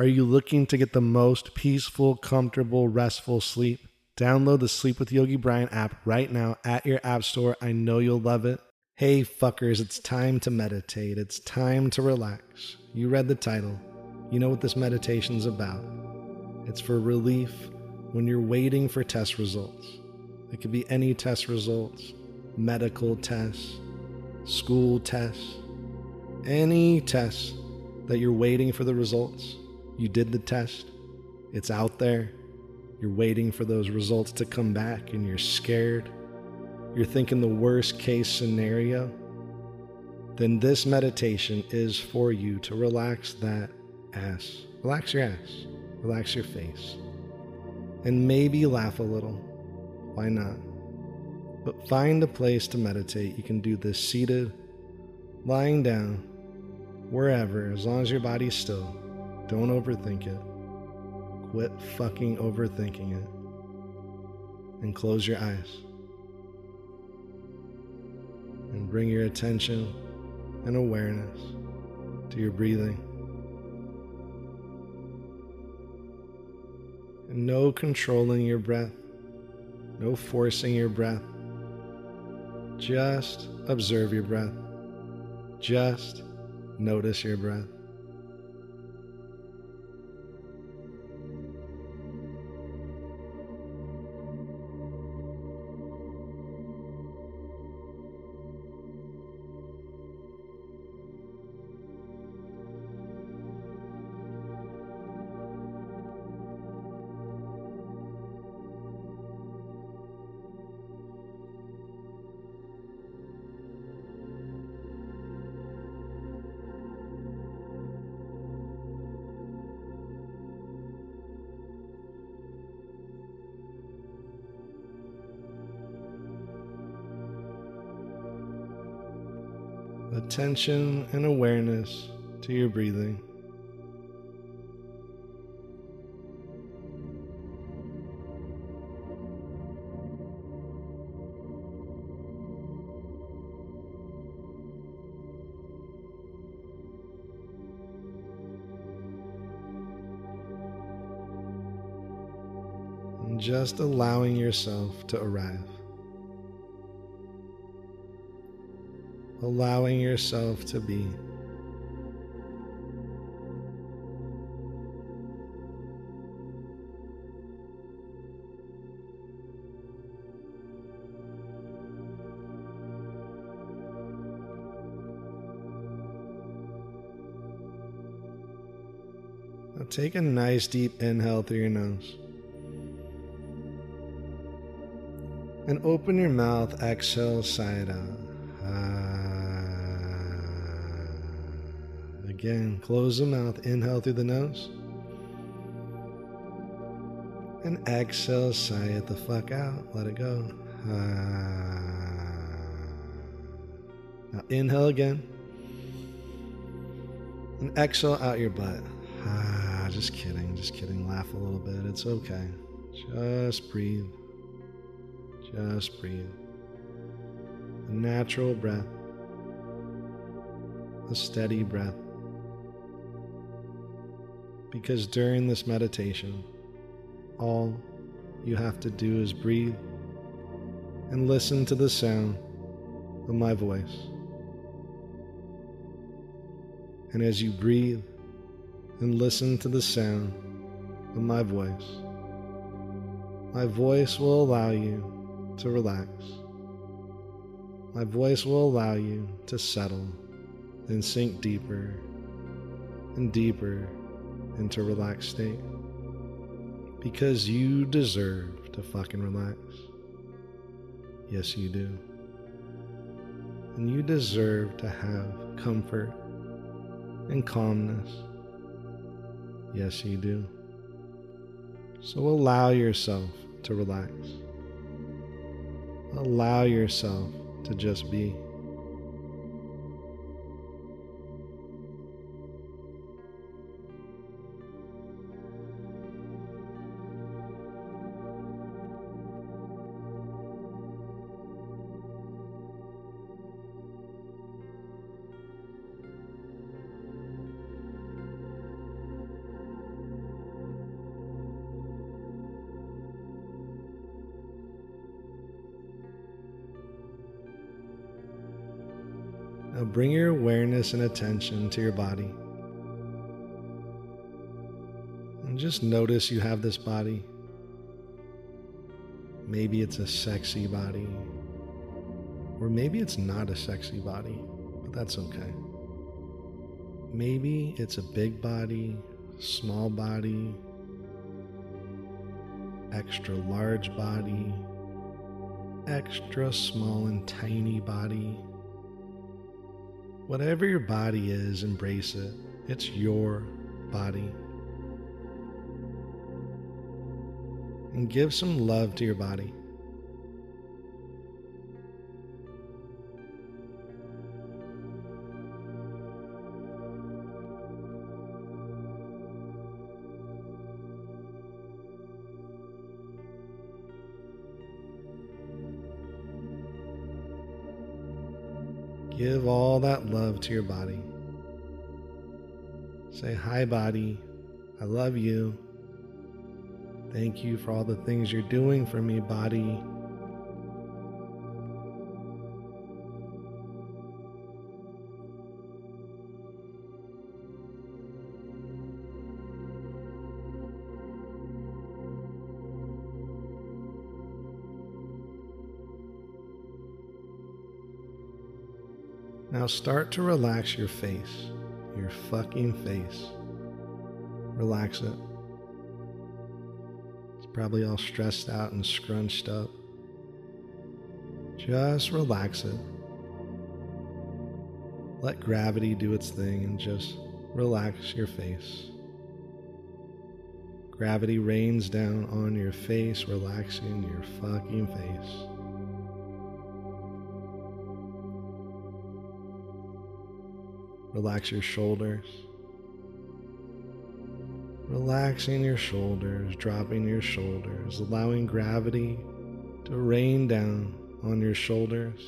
Are you looking to get the most peaceful, comfortable, restful sleep? Download the Sleep with Yogi Bryan app right now at your app store. I know you'll love it. Hey, fuckers, it's time to meditate. It's time to relax. You read the title. You know what this meditation's about. It's for relief when you're waiting for test results. It could be any test results, medical tests, school tests, any tests that you're waiting for the results. You did the test, it's out there. You're waiting for those results to come back and you're scared. You're thinking the worst case scenario. Then this meditation is for you to relax that ass. Relax your ass. Relax your face. And maybe laugh a little. Why not? But find a place to meditate. You can do this seated, lying down, wherever, as long as your body's still. Don't overthink it. Quit fucking overthinking it. And close your eyes. And bring your attention and awareness to your breathing. And no controlling your breath, no forcing your breath. Just observe your breath. Just notice your breath. Attention and awareness to your breathing. Just allowing yourself to arrive. Allowing yourself to be. Now take a nice deep inhale through your nose. And open your mouth, exhale, side out. Again, close the mouth. Inhale through the nose. And exhale, sigh it the fuck out. Let it go. Now inhale again. And exhale out your butt. Ah, just kidding, just kidding. Laugh a little bit. It's okay. Just breathe. Just breathe. A natural breath. A steady breath because during this meditation, all you have to do is breathe and listen to the sound of my voice. And as you breathe and listen to the sound of my voice, my voice will allow you to relax. My voice will allow you to settle and sink deeper and deeper into relaxed state. Because you deserve to fucking relax. Yes, you do. And you deserve to have comfort and calmness. Yes, you do. So allow yourself to relax. Allow yourself to just be. Bring your awareness and attention to your body. And just notice you have this body. Maybe it's a sexy body, or maybe it's not a sexy body, but that's okay. Maybe it's a big body, small body, extra large body, extra small and tiny body. Whatever your body is, embrace it. It's your body. And give some love to your body. Give all that love to your body. Say, Hi, body. I love you. Thank you for all the things you're doing for me, body. Now start to relax your face, your fucking face. Relax it. It's probably all stressed out and scrunched up. Just relax it. Let gravity do its thing and just relax your face. Gravity rains down on your face, relaxing your fucking face. Relax your shoulders. Relaxing your shoulders, dropping your shoulders, allowing gravity to rain down on your shoulders.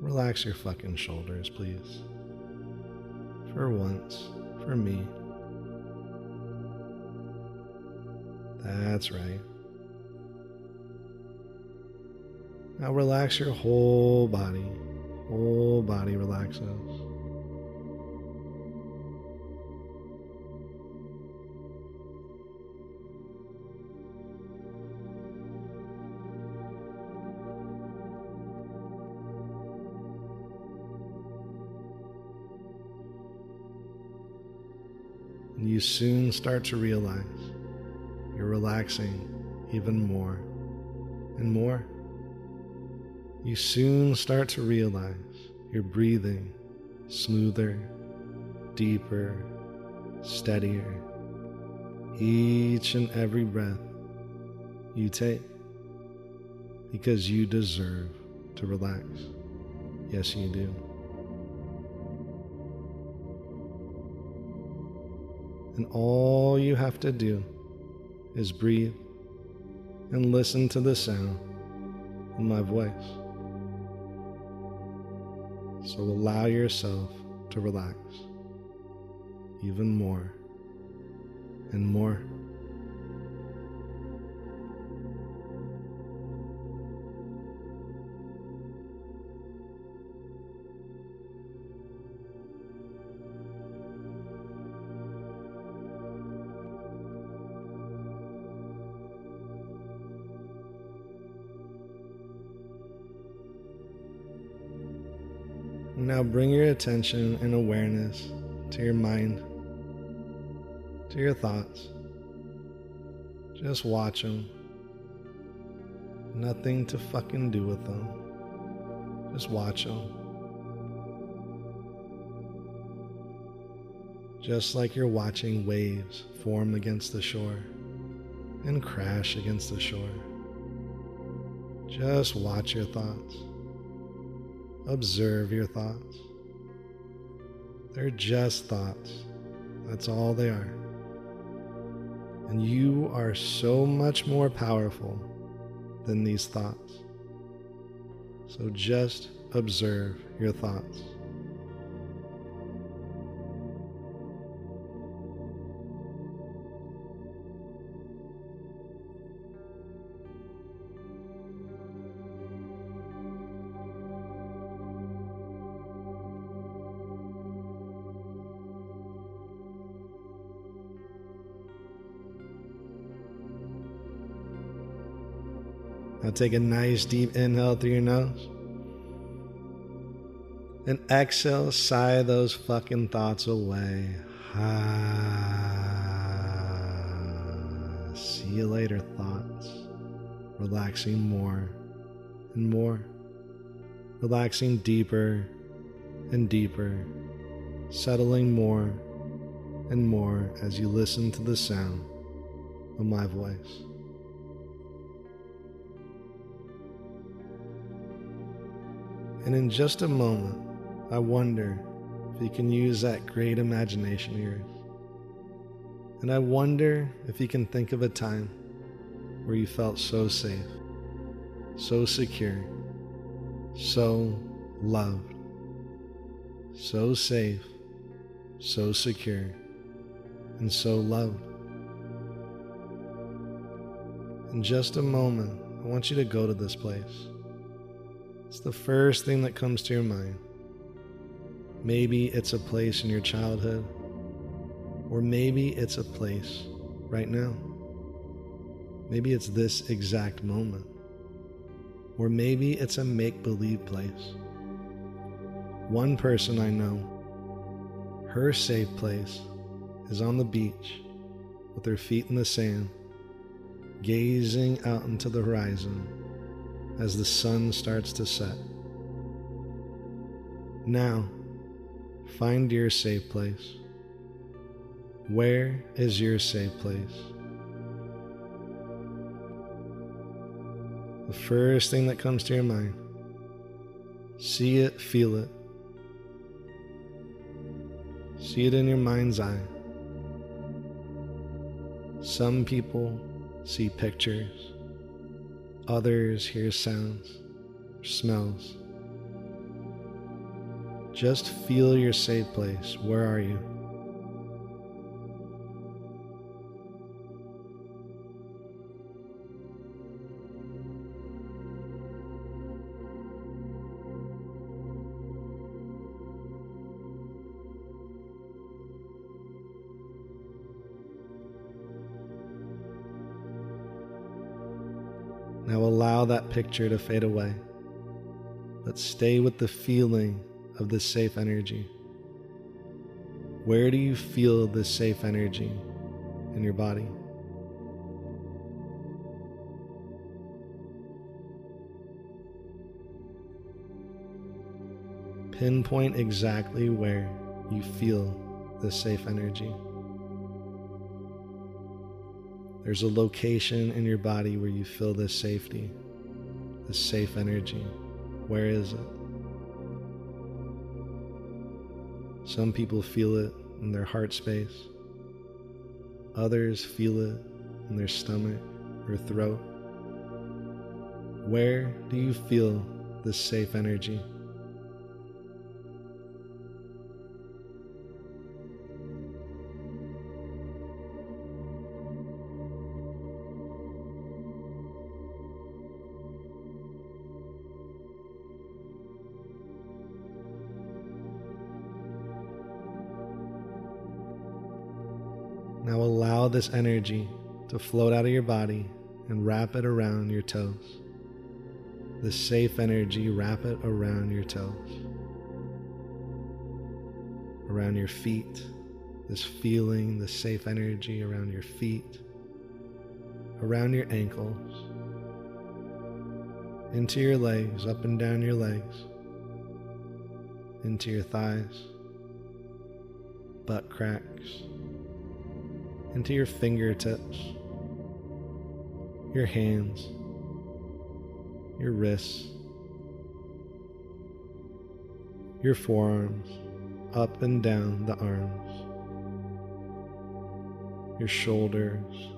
Relax your fucking shoulders, please. For once, for me. That's right. Now relax your whole body. Whole body relaxes. You soon start to realize you're relaxing even more and more. You soon start to realize you're breathing smoother, deeper, steadier. Each and every breath you take because you deserve to relax. Yes, you do. And all you have to do is breathe and listen to the sound of my voice. So allow yourself to relax even more and more. Now bring your attention and awareness to your mind, to your thoughts. Just watch them. Nothing to fucking do with them. Just watch them. Just like you're watching waves form against the shore and crash against the shore. Just watch your thoughts. Observe your thoughts. They're just thoughts. That's all they are. And you are so much more powerful than these thoughts. So just observe your thoughts. Now take a nice deep inhale through your nose. And exhale, sigh those fucking thoughts away. Ah, see you later, thoughts. Relaxing more and more. Relaxing deeper and deeper. Settling more and more as you listen to the sound of my voice. And in just a moment, I wonder if you can use that great imagination of yours. And I wonder if you can think of a time where you felt so safe, so secure, so loved, so safe, so secure, and so loved. In just a moment, I want you to go to this place. It's the first thing that comes to your mind. Maybe it's a place in your childhood, or maybe it's a place right now. Maybe it's this exact moment, or maybe it's a make believe place. One person I know, her safe place is on the beach with her feet in the sand, gazing out into the horizon as the sun starts to set. Now, Find your safe place. Where is your safe place? The first thing that comes to your mind. See it, feel it. See it in your mind's eye. Some people see pictures, others hear sounds, smells. Just feel your safe place. Where are you? Now allow that picture to fade away, but stay with the feeling of this safe energy? Where do you feel this safe energy in your body? Pinpoint exactly where you feel this safe energy. There's a location in your body where you feel this safety, this safe energy. Where is it? Some people feel it in their heart space, others feel it in their stomach or throat. Where do you feel this safe energy? Allow this energy to float out of your body and wrap it around your toes. This safe energy, wrap it around your toes, around your feet. This feeling, the safe energy around your feet, around your ankles, into your legs, up and down your legs, into your thighs, butt cracks into your fingertips, your hands, your wrists, your forearms, up and down the arms, your shoulders,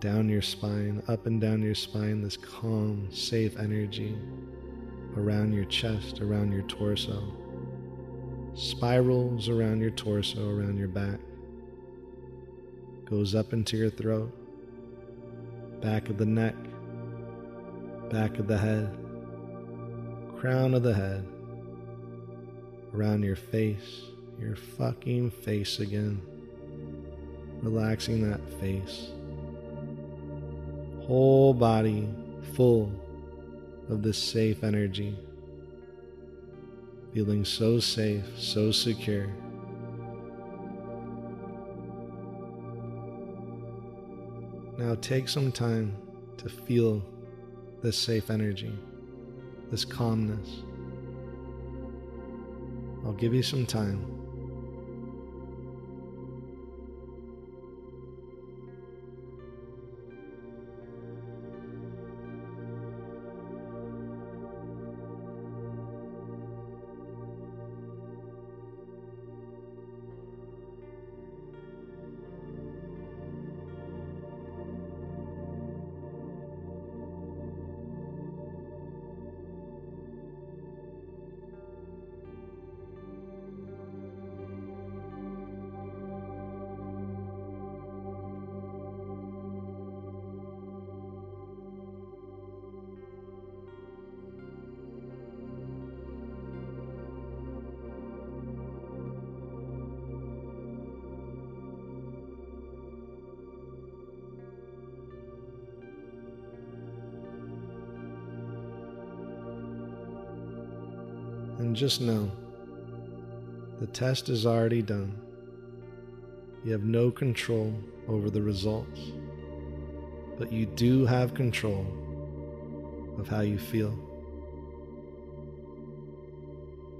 down your spine, up and down your spine, this calm, safe energy around your chest, around your torso, spirals around your torso, around your back goes up into your throat, back of the neck, back of the head, crown of the head, around your face, your fucking face again, relaxing that face. Whole body full of this safe energy, feeling so safe, so secure. Now take some time to feel this safe energy, this calmness. I'll give you some time. Just know the test is already done. You have no control over the results, but you do have control of how you feel.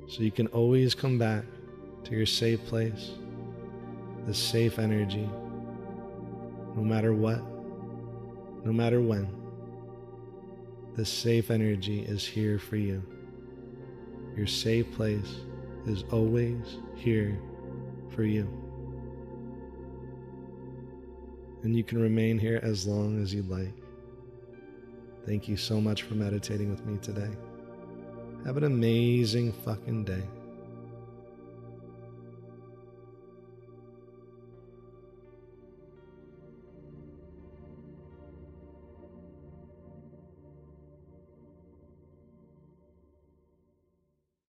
So you can always come back to your safe place, the safe energy, no matter what, no matter when. The safe energy is here for you. Your safe place is always here for you. And you can remain here as long as you like. Thank you so much for meditating with me today. Have an amazing fucking day.